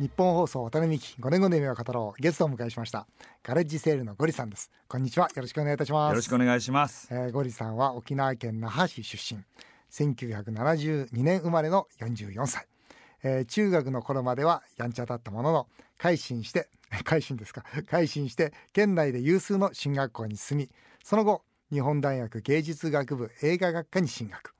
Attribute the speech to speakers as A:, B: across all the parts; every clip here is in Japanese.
A: 日本放送渡辺美希5年後の夢を語ろう。ゲストをお迎えしました。ガレッジセールのゴリさんです。こんにちは。よろしくお願いいたします。
B: よろしくお願いします、
A: えー、ゴリさんは沖縄県那覇市出身。1972年生まれの44歳、えー、中学の頃まではやんちゃだったものの改心して 改心ですか？改心して県内で有数の進学校に進みその後日本大学芸術学部映画学科に進学。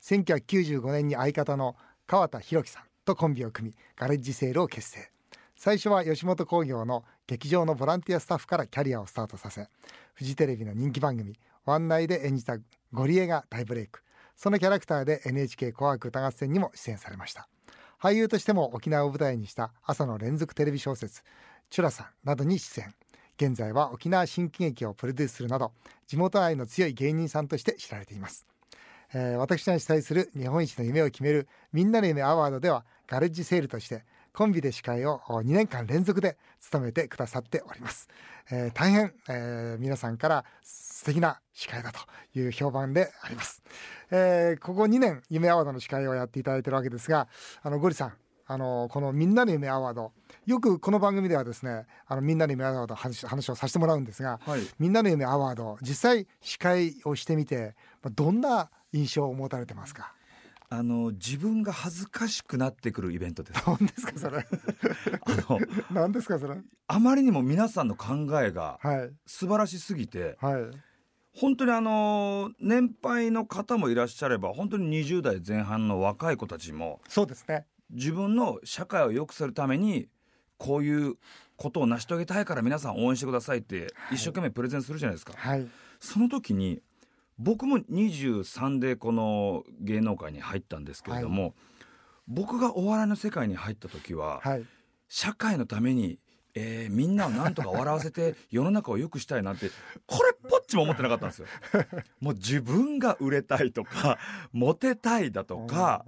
A: 1995年に相方の川田博樹さんとコンビを組みガレッジセールを結成。最初は吉本興業の劇場のボランティアスタッフからキャリアをスタートさせフジテレビの人気番組「ワンナイ」で演じたゴリエが大ブレイク。そのキャラクターで NHK 紅白歌合戦にも出演されました。俳優としても沖縄を舞台にした朝の連続テレビ小説「チュラさん」などに出演。現在は沖縄新喜劇をプロデュースするなど地元愛の強い芸人さんとして知られています。えー、私が主催する日本一の夢を決めるみんなの夢アワードではガレッジセールとしてコンビで司会を2年間連続で務めてくださっております、えー、大変、えー、皆さんから素敵な司会だという評判であります、えー、ここ2年夢アワードの司会をやっていただいているわけですがあのゴリさんあのこのみんなの夢アワードよくこの番組ではですねあのみんなの夢アワード話話をさせてもらうんですが、はい、みんなの夢アワード実際司会をしてみてどんな印象を持たれてますか？
B: あの自分が恥ずかしくなってくるイベントです。
A: 何ですかそれ。あの何ですかそれ。
B: あまりにも皆さんの考えが素晴らしすぎて、はい、本当にあの年配の方もいらっしゃれば本当に20代前半の若い子たちも
A: そうですね。
B: 自分の社会を良くするためにこういうことを成し遂げたいから皆さん応援してくださいって一生懸命プレゼンするじゃないですか。はい、その時に僕も23でこの芸能界に入ったんですけれども、はい、僕がお笑いの世界に入った時は、はい、社会のために、えー、みんなをなんとか笑わせて 世の中を良くしたいなんてこれっぽっちも思ってなかったんですよ。もう自分が売れたいとか モテたいだとか、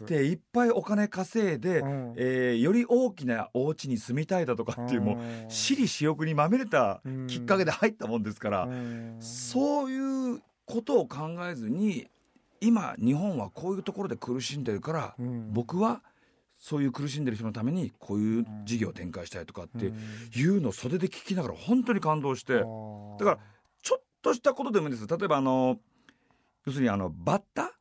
A: うん、
B: でいっぱいお金稼いで、うん、えー、より大きなお家に住みたいだとかっていう、うん、もう私利私欲にまみれたきっかけで入ったもんですから、そういうことを考えずに今日本はこういうところで苦しんでるから、うん、僕はそういう苦しんでる人のためにこういう事業を展開したいとかっていうのを袖で聞きながら本当に感動してだからちょっとしたことでもいいんです。例えばあの要するにあのバッタ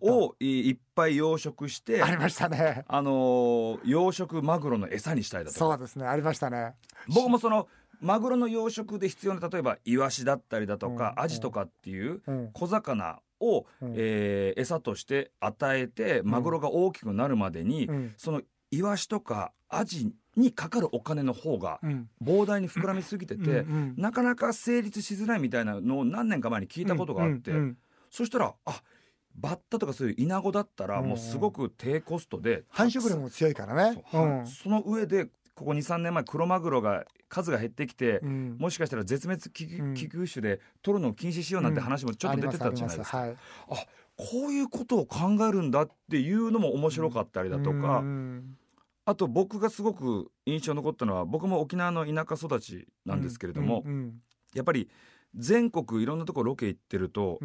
B: をいっぱい養殖して
A: ありましたね。
B: あの養殖マグロの餌にしたいだとか。
A: そうですねありましたね。
B: 僕もそのマグロの養殖で必要な例えばイワシだったりだとか、うん、アジとかっていう小魚を、うん、えー、餌として与えてマグロが大きくなるまでに、うん、そのイワシとかアジにかかるお金の方が膨大に膨らみすぎてて、うん、なかなか成立しづらいみたいなのを何年か前に聞いたことがあって、そしたらあバッタとかそういうイナゴだったらもうすごく低コストで
A: 繁殖力も強いからね、
B: その上でここ23年前クロマグロが数が減ってきて、うん、もしかしたら絶滅危惧種で取るのを禁止しようなんて話もちょっと出てたじゃないですか。あ、はい、こういうことを考えるんだっていうのも面白かったりだとか、あと僕がすごく印象残ったのは僕も沖縄の田舎育ちなんですけれども、やっぱり全国いろんなところロケ行ってると、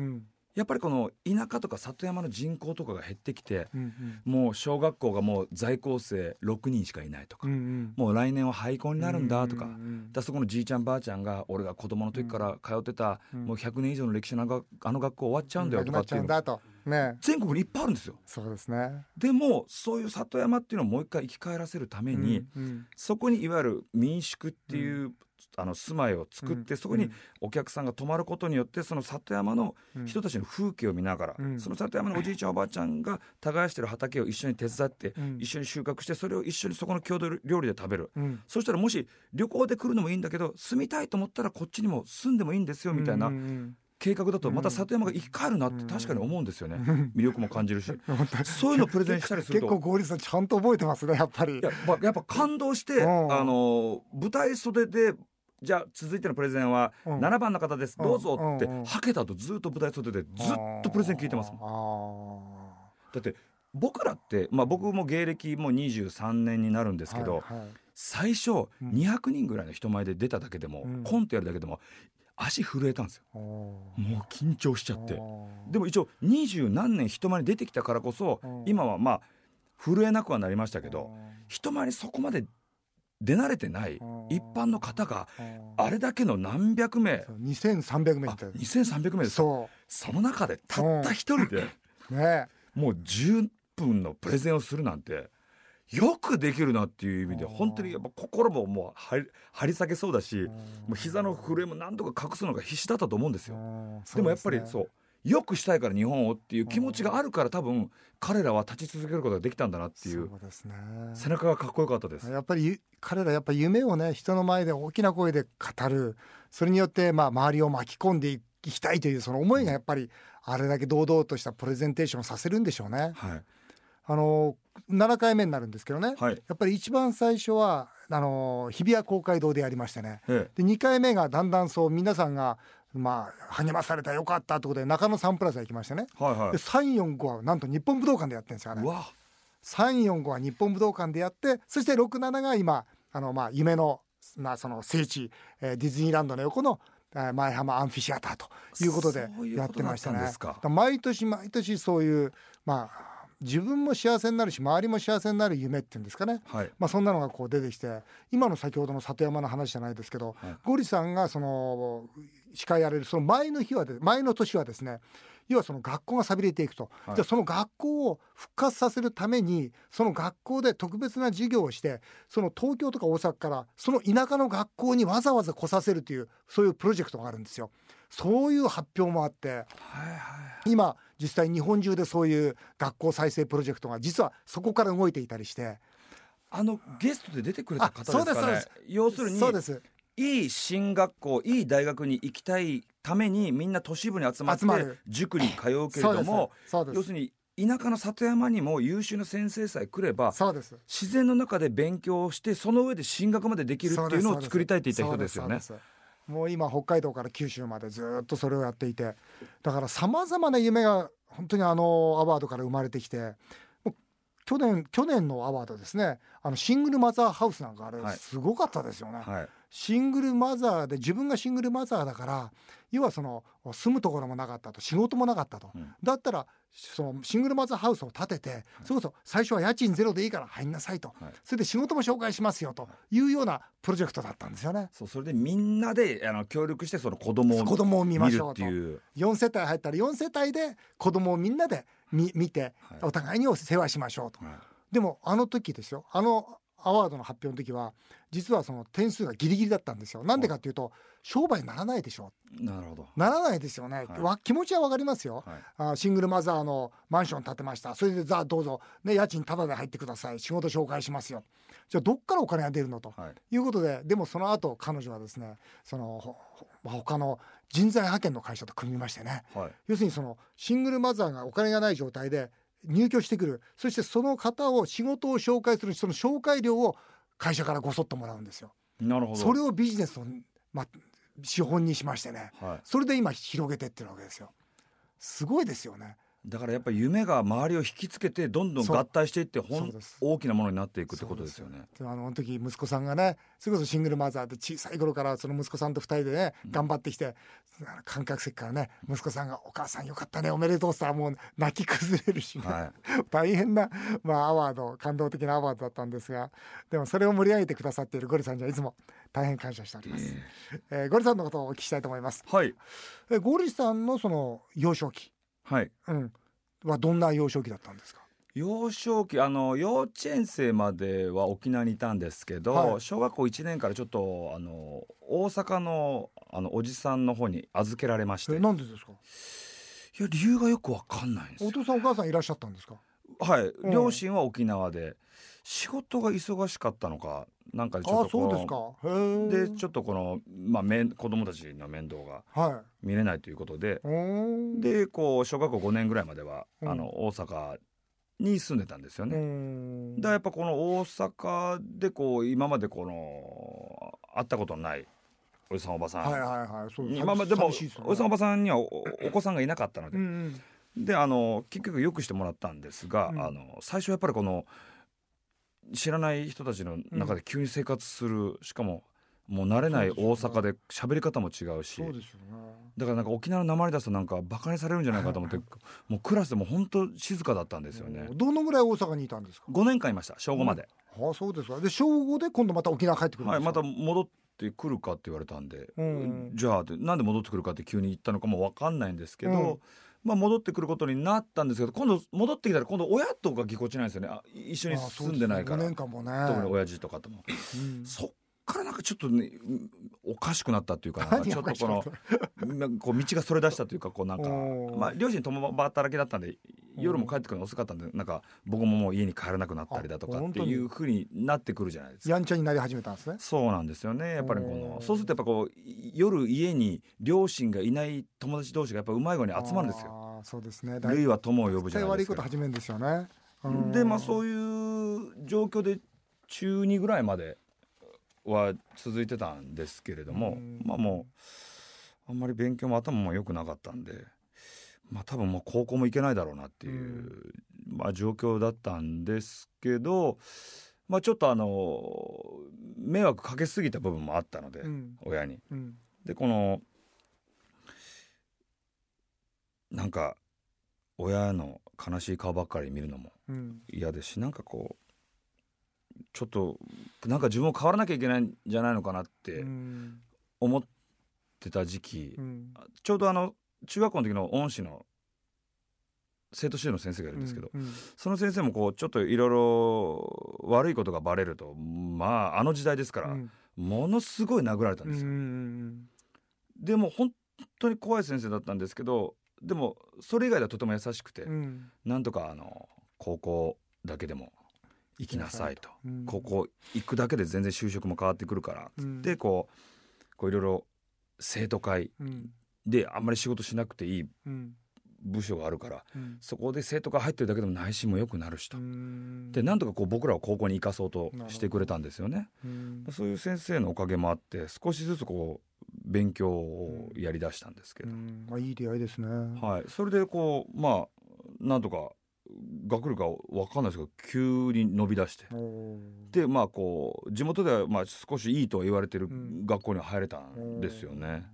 B: やっぱりこの田舎とか里山の人口とかが減ってきて、うんうん、もう小学校がもう在校生6人しかいないとか、うんうん、もう来年は廃校になるんだとかうんうん、だそこのじいちゃんばあちゃんが俺が子供の時から通ってた、うん、もう100年以上の歴史のあの学校終わっちゃうんだよとかっていうの、ね、全国にいっぱいあるんですよ。
A: そうですね。
B: でもそういう里山っていうのをもう一回生き返らせるために、うんうん、そこにいわゆる民宿っていうあの住まいを作って、そこにお客さんが泊まることによってその里山の人たちの風景を見ながら、その里山のおじいちゃんおばあちゃんが耕してる畑を一緒に手伝って、一緒に収穫してそれを一緒にそこの郷土料理で食べる、そしたらもし旅行で来るのもいいんだけど住みたいと思ったらこっちにも住んでもいいんですよみたいな。計画だとまた里山が生き返るなって確かに思うんですよね、魅力も感じるし。そういうのプレゼンしたりする
A: と。結構合理さんちゃんと覚えてますねやっぱり。
B: や,、まあ、やっぱ感動して、あの舞台袖でじゃあ続いてのプレゼンは7番の方です、どうぞってはけたとずっと舞台袖でずっとプレゼン聞いてますもん。だって僕らって、まあ、僕も芸歴も23年になるんですけど、はいはい、最初200人ぐらいの人前で出ただけでも、うん、コントやるだけでも足震えたんですよ。もう緊張しちゃって。でも一応二十何年人前に出てきたからこそ今はまあ震えなくはなりましたけど人前にそこまで出慣れてない一般の方があれだけの何百名。
A: 2300名
B: 2300名ですその中でたった一人で、ね、もう10分のプレゼンをするなんてよくできるなっていう意味で本当にやっぱ心ももう張り張り下げそうだしもう膝の震えも何とか隠すのが必死だったと思うんですよ。でもやっぱりそうよくしたいから日本をっていう気持ちがあるから多分彼らは立ち続けることができたんだなっていう。背中がかっこよかったです。
A: やっぱり彼らやっぱ夢をね人の前で大きな声で語る。それによってまあ周りを巻き込んでいきたいというその思いがやっぱりあれだけ堂々としたプレゼンテーションさせるんでしょうね。はい、あの7回目になるんですけどね、はい、やっぱり一番最初はあの日比谷公会堂でやりましてね、で2回目がだんだんそう皆さんがまあ励まされたよかったってことで中野サンプラザ行きましてね、はいはい、で345はなんと日本武道館でやってるんですよね345は日本武道館でやってそして67が今あのまあ夢のまあその聖地、えー、ディズニーランドの横の前浜アンフィシアターということでやってましたね。毎年毎年そういうまあ自分も幸せになるし周りも幸せになる夢っていうんですかね、はい、まあ、そんなのがこう出てきて今の先ほどの里山の話じゃないですけど、はい、ゴリさんがその司会やれるその前の日は前の年はですね要はその学校が寂れていくと、はい、じゃあその学校を復活させるためにその学校で特別な授業をしてその東京とか大阪からその田舎の学校にわざわざ来させるというそういうプロジェクトがあるんですよ。そういう発表もあって、はいはい、今実際日本中でそういう学校再生プロジェクトが実はそこから動いていたりして。
B: あのゲストで出てくれた方ですかね？要するにそうですいい進学校いい大学に行きたいためにみんな都市部に集まって塾に通うけれども要するに田舎の里山にも優秀な先生さえ来れば自然の中で勉強してその上で進学までできるっていうのを作りたいって言った人ですよね。
A: もう今北海道から九州までずっとそれをやっていてだからさまざまな夢が本当にあのアワードから生まれてきて去年去年のアワードですね。あのシングルマザーハウスなんかあれすごかったですよね。はいシングルマザーで自分がシングルマザーだから要はその住むところもなかったと仕事もなかったと、うん、だったらそのシングルマザーハウスを建てて、はい、それこそ最初は家賃ゼロでいいから入んなさいと、はい、それで仕事も紹介しますよとい。うようなプロジェクトだったんですよね。
B: そうそれでみんなであの協力してその子供を子
A: 供を見ましょうと。いう。4世帯入ったら4世帯で子供をみんなで見見て、はい、お互いにお世話しましょうと。でもあの時ですよ。あのアワードの発表の時は実はその点数がギリギリだったんですよ。なんでかっていうと商売にならないでしょ。
B: なるほど。
A: ならないですよね。はい、気持ちはわかりますよ、はい、あ。シングルマザーのマンション建てました。それでざあどうぞね家賃タダで入ってください。仕事紹介しますよ。じゃあどっからお金が出るのと、はい、いうことででもその後彼女はですねその他の人材派遣の会社と組みましてね、はい、要するにそのシングルマザーがお金がない状態で入居してくるそしてその方を仕事を紹介するその紹介料を会社からごそっともらうんですよ。
B: なるほど
A: それをビジネスの、ま、資本にしましてね、はい、それで今広げてってるわけですよ。すごいですよね。
B: だからやっぱり夢が周りを引きつけてどんどん合体していって大きなものになっていくってことですよね。
A: あのあの時息子さんがねそれこそシングルマザーで小さい頃からその息子さんと2人でね頑張ってきて、観客席からね息子さんが「お母さんよかったねおめでとう」さもう泣き崩れるし、ねはい、大変な、まあ、アワード感動的なアワードだったんですがでもそれを盛り上げてくださっているゴリさんにはいつも大変感謝しております。えー、えー、ゴリさんのことをお聞きしたいと思います。
B: はい、
A: えゴリさんのその幼少期
B: はい、
A: うん、はどんな幼少期だったんですか？
B: 幼少期あの幼稚園生までは沖縄にいたんですけど、はい、小学校1年からちょっとあの大阪のあのおじさんの方に預けられまして。
A: なんでですか？
B: いや理由がよくわかんない
A: お父さんお母さんいらっしゃったんですか？
B: はい、うん、両親は沖縄で仕事が忙しかったのかなんかちょっと
A: そうですか。
B: でちょっとこの、まあ、面子供たちの面倒が見れないということで、はい、でこう小学校5年ぐらいまでは、うん、あの大阪に住んでたんですよね。だからやっぱこの大阪でこう今までこの会ったことのないおじさんおばさん、はいはいはい、そう今までも、ね、おじさんおばさんにはお子さんがいなかったので、うんうん、であの結局よくしてもらったんですが、うん、あの最初やっぱりこの知らない人たちの中で急に生活する、しかももう慣れない大阪で喋り方も違うし。
A: そうですよ、ね、
B: だからなんか沖縄の鉛出すとなんかバカにされるんじゃないかと思って もうクラスでも本当静かだったんですよね。
A: どのぐらい大阪にいたんですか
B: ？5年間いました小5まで、
A: うん、あそうですか。で小5で今度また沖縄帰ってくる
B: はいまた戻ってくるかって言われたんで、うん、じゃあなんで戻ってくるかって急に言ったのかも分かんないんですけど、うんまあ、戻ってくることになったんですけど今度戻ってきたら今度親とかぎこちないですよね。あ一緒に住んでないから、
A: ね、特に
B: 親父とかとも、うん、そっからなんかちょっとねおかしくなったっていうかなんかちょっとこのこう道がそれ出したというかこうなんかまあ両親共働きだったんで夜も帰ってくるの遅かったんでなんか僕ももう家に帰らなくなったりだとかっていうふうに。なってくるじゃないですか。
A: やんちゃになり始めたんですね。
B: そうなんですよね。やっぱりこのそうするとやっぱこう夜家に両親がいない友達同士がやっぱうまい具に集まるんですよ。
A: そうですね。
B: 類は友を呼ぶじゃない
A: ですか。悪いこと始めるんですよね。
B: でまあそういう状況で中2ぐらいまでは続いてたんですけれども、まあもうあんまり勉強も頭も良くなかったんで、まあ、多分もう高校も行けないだろうなっていう、まあ、状況だったんですけど、まあ、ちょっとあの迷惑かけすぎた部分もあったので、親に。でこのなんか親の悲しい顔ばっかり見るのも嫌ですし、うん、なんかこうちょっとなんか自分を変わらなきゃいけないんじゃないのかなって思ってた時期、うん、ちょうどあの中学校の時の恩師の生徒指導の先生がいるんですけど、うんうん、その先生もこうちょっといろいろ悪いことがバレるとまああの時代ですから、うん、ものすごい殴られたんですよ。うんうん、でも本当に怖い先生だったんですけどでもそれ以外ではとても優しくて、うん、なんとかあの高校だけでも行きなさいと、うん、ここ行くだけで全然就職も変わってくるから。つってこうこういろいろ生徒会であんまり仕事しなくていい部署があるから、うん、そこで生徒会入ってるだけでも内心も良くなるしと、でなんとかこう僕らを高校に行かそうとしてくれたんですよね。そういう先生のおかげもあって少しずつこう勉強をやりだしたんですけど、
A: まあ、いい出会いですね。
B: はい、それでこうまあなんとか学力が分かんないですけど急に伸び出して。でまあこう地元ではまあ少しいいとは言われてる学校に入れたんですよね。うん、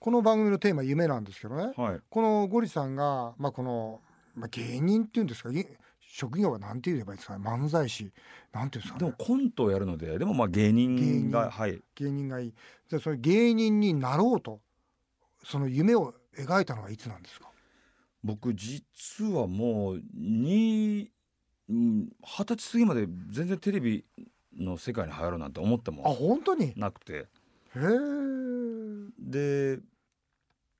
A: この番組のテーマ夢なんですけどね、
B: はい、
A: このゴリさんが、まあ、この、まあ、芸人っていうんですか職業はなんて言えばいいですかね。漫才師。なんていうんですか、
B: ね、でもコントをやるのででもまあ芸人がはい。
A: 芸人がいい。じゃその芸人になろうとその夢を描いたのはいつなんですか？
B: 僕実はもう二二十歳過ぎまで全然テレビの世界に入ろうなんて思っても
A: あ本当に？
B: なくて。へ
A: え
B: で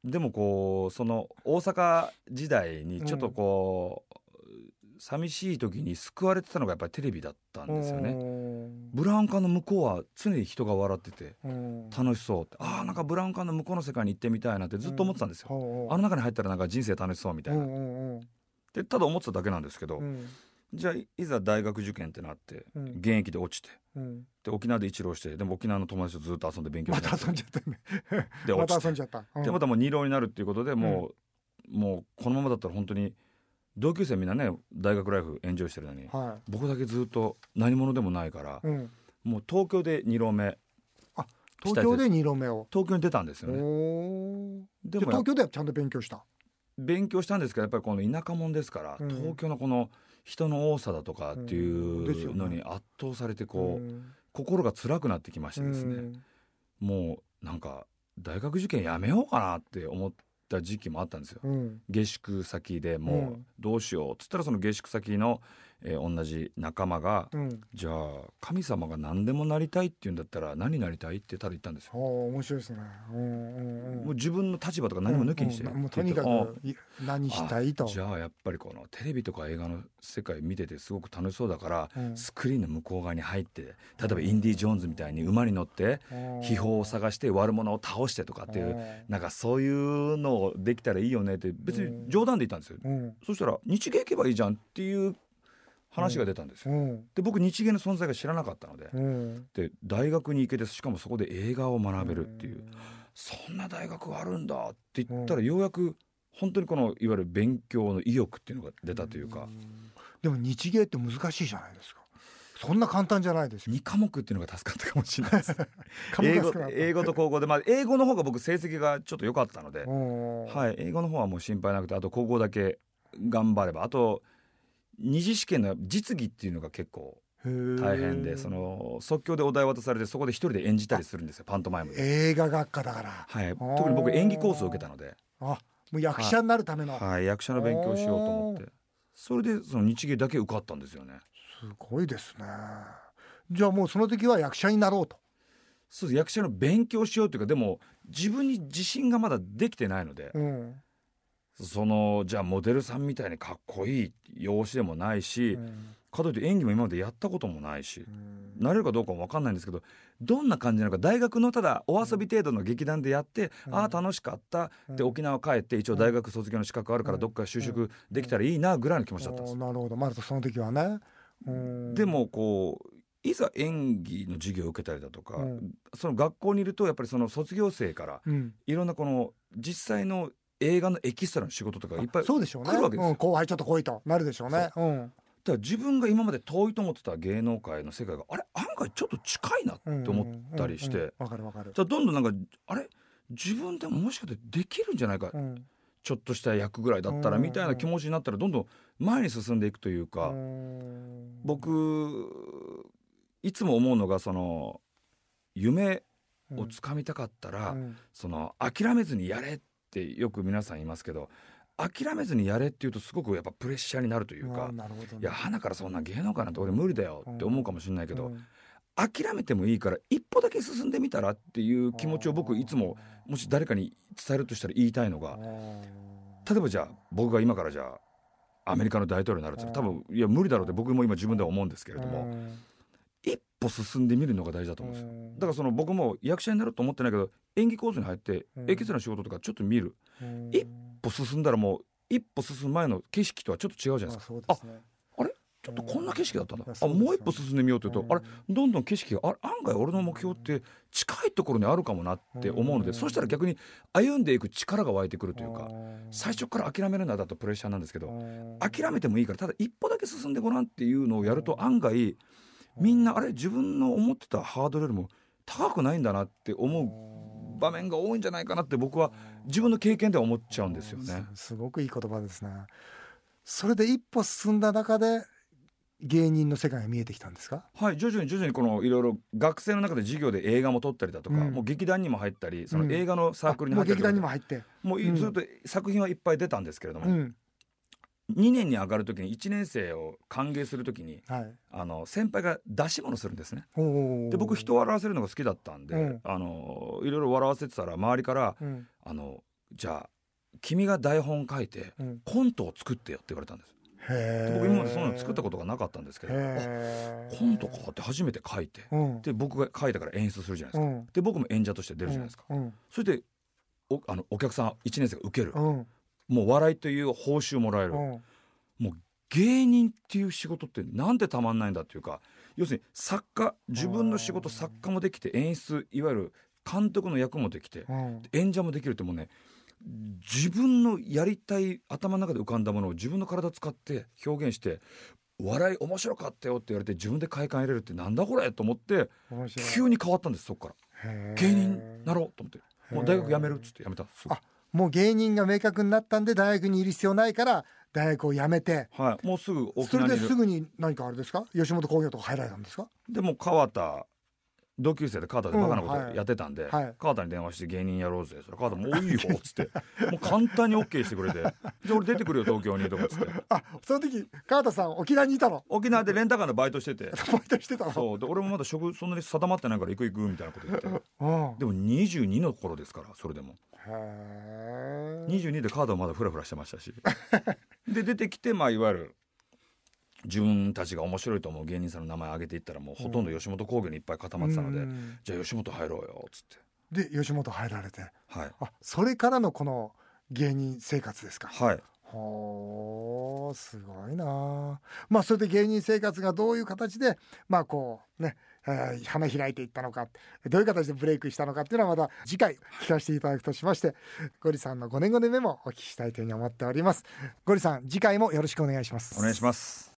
B: でもこうその大阪時代にちょっとこう、寂しい時に救われてたのがやっぱりテレビだったんですよね。ブラウン管の向こうは常に人が笑ってて楽しそうって。ああなんかブラウン管の向こうの世界に行ってみたいなってずっと思ってたんですよ。あの中に入ったらなんか人生楽しそうみたいな。でただ思ってただけなんですけど、じゃあいざ大学受験ってなって、現役で落ちて、で沖縄で一浪してでも沖縄の友達とずっと遊んで勉強して
A: また遊んじゃったね。
B: で
A: 落ちて、
B: でまたもう二浪になるっていうことでもう、もうこのままだったら本当に同級生みんなね大学ライフエンジョイしてるのに、はい、僕だけずっと何者でもないから、うん、もう東京で2浪目
A: あ東京で2浪目を。
B: 東京に出たんですよね。
A: でも東京ではちゃんと勉強した？
B: 勉強したんですけどやっぱりこの田舎者ですから、うん、東京のこの人の多さだとかっていうのに圧倒されてこう、うん、心が辛くなってきましてですね、もうなんか大学受験やめようかなって思った時期もあったんですよ、うん、下宿先でもうどうしようっつったらその下宿先のえー、同じ仲間が、うん、じゃあ神様が何でもなりたいって言うんだったら何になりたいってただ言ったんですよ。
A: 面白いですね、うんうんうん、
B: もう自分の立場とか何も抜きにして、
A: うんうん、もうとにかく何したいと。
B: じゃあやっぱりこのテレビとか映画の世界見ててすごく楽しそうだから、うん、スクリーンの向こう側に入って例えばインディ・ジョーンズみたいに馬に乗って秘宝を探して悪者を倒してとかっていうなんかそういうのをできたらいいよねって別に冗談で言ったんですよ。そしたら日芸行けばいいじゃんっていう話が出たんですよ。うん、で僕日芸の存在が知らなかったので。うん、で大学に行けてしかもそこで映画を学べるっていう、うん、そんな大学があるんだって言ったらようやく本当にこのいわゆる勉強の意欲っていうのが出たというか。
A: でも日芸って難しいじゃないですか。そんな簡単じゃないです
B: 2科目っていうのが助かったかもしれないです。英語英語と高校で。まあ英語の方が僕成績がちょっと良かったので、はい、英語の方はもう心配なくてあと高校だけ頑張ればあと二次試験の実技っていうのが結構大変でその即興でお題渡されてそこで一人で演じたりするんですよパントマイムで。
A: 映画学科だから。
B: はい。特に僕演技コースを受けたので。
A: あもう役者になるための。
B: はい、役者の勉強しようと思って。それでその日芸だけ受かったんですよね。
A: すごいですね。じゃあもうその時は役者になろうと。
B: そうです。役者の勉強しようというかでも自分に自信がまだできてないので、うん、そのじゃあモデルさんみたいにかっこいい容姿でもないし、うん、かといって演技も今までやったこともないし、うん、なれるかどうかも分かんないんですけどどんな感じなのか大学のただお遊び程度の劇団でやって、うん、ああ楽しかった、で沖縄帰って一応大学卒業の資格あるからどっか就職できたらいいなぐらいの気持ちだったんです。
A: なるほど。まだその時はね。
B: でもこういざ演技の授業を受けたりだとか、その学校にいるとやっぱりその卒業生からいろんなこの実際の映画のエキストラの仕事とかいっぱい
A: そうでしょうね。来るわけですよ、うん、後輩ちょっと来いとなるでしょうね。う。
B: うん、だから自分が今まで遠いと思ってた芸能界の世界があれ案外ちょっと近いなって思ったりして。
A: わかるわかる。
B: じゃどんどんなんかあれ？自分でももしかしてできるんじゃないか、うん、ちょっとした役ぐらいだったらみたいな気持ちになったらどんどん前に進んでいくというか。僕いつも思うのがその夢をつかみたかったら、その諦めずにやれっってよく皆さん言いますけど諦めずにやれっていうとすごくやっぱプレッシャーになるというか、ね、いや花からそんな芸能界なんて俺無理だよって思うかもしれないけど、うん、諦めてもいいから一歩だけ進んでみたらっていう気持ちを僕いつももし誰かに伝えるとしたら言いたいのが例えばじゃあ僕が今からじゃあアメリカの大統領になるって多分いや無理だろうって僕も今自分では思うんですけれども。一歩進んでみるのが大事だと思うんですよ。だからその僕も役者になると思ってないけど演技コースに入ってエキストラの仕事とかちょっと見る。一歩進んだらもう一歩進む前の景色とはちょっと違うじゃないですか。ああれ？ちょっとこんな景色だったんだ。あもう一歩進んでみようというとあれどん。どん景色があれ案外俺の目標って近いところにあるかもなって思うのでそしたら逆に歩んでいく力が湧いてくるというか最初から諦めるなだとプレッシャーなんですけど諦めてもいいからただ一歩だけ進んでごらんっていうのをやると案外みんなあれ自分の思ってたハードルよりも高くないんだなって思う場面が多いんじゃないかなって僕は自分の経験では思っちゃうんですよね。
A: すごくいい言葉ですね。それで一歩進んだ中で芸人の世界が見えてきたんですか？
B: はい徐々に徐々にこのいろいろ学生の中で授業で映画も撮ったりだとか、うん、もう劇団にも入ったりその映画のサークルに入ったり、うん、
A: 劇団にも入って。
B: もうずっと作品はいっぱい出たんですけれども、うん、2年に上がる時に1年生を歓迎する時に、はい、あの先輩が出し物するんですね。で僕人を笑わせるのが好きだったんで、うん、あのいろいろ笑わせてたら周りから「うん、あのじゃあ君が台本書いて、コントを作ってよ」って言われたんです。僕今までそんなの作ったことがなかったんですけどコントかって初めて書いて、うん、で僕が書いたから演出するじゃないですか、うん、で僕も演者として出るじゃないですか、うん、それでおあのお客さん1年生が受ける、もう笑いという報酬もらえる、うん、もう芸人っていう仕事ってなんでたまんないんだっていうか要するに作家自分の仕事作家もできて演出いわゆる監督の役もできて、うん、演者もできるってもうね自分のやりたい頭の中で浮かんだものを自分の体使って表現して笑い面白かったよって言われて自分で快感得れるってなんだこれと思って急に変わったんですそこから。芸人なろうと思って。もう大学辞めるっつって辞めたすぐ。
A: もう芸人が明確になったんで大学にいる必要ないから大学を辞めて、
B: はい、もうすぐ
A: それですぐに何かあれですか？吉本興業とか入られたんですか？
B: でも川田同級生で川田でバカなことやってたんで、うんはい、川田に電話して芸人やろうぜ。それ川田も ういいよっつって。もう簡単に OK してくれて。じゃあ俺出てくるよ東京にとかっつって。
A: あその時川田さん沖縄にいたの？
B: 沖縄でレンタカーのバイトしてて。
A: バイトしてたの？
B: そう。で俺もまだ職そんなに定まってないから行く行くみたいなこと言って、うん、でも22の頃ですからそれでも。22でカードはまだフラフラしてましたし。で出てきてまあいわゆる自分たちが面白いと思う芸人さんの名前挙げていったらもうほとんど吉本興業にいっぱい固まってたので、うん、じゃあ吉本入ろうよっつって。
A: で吉本入られて、
B: はい、
A: あそれからのこの芸人生活ですか。
B: はい。
A: ほーすごいな。まあそれで芸人生活がどういう形でまあこうねえー、花開いていったのかどういう形でブレイクしたのかっていうのはまた次回聞かせていただくとしましてゴリさんの5年5年目もお聞きしたいというふうに思っております。ゴリさん次回もよろしくお願いします。
B: お願いします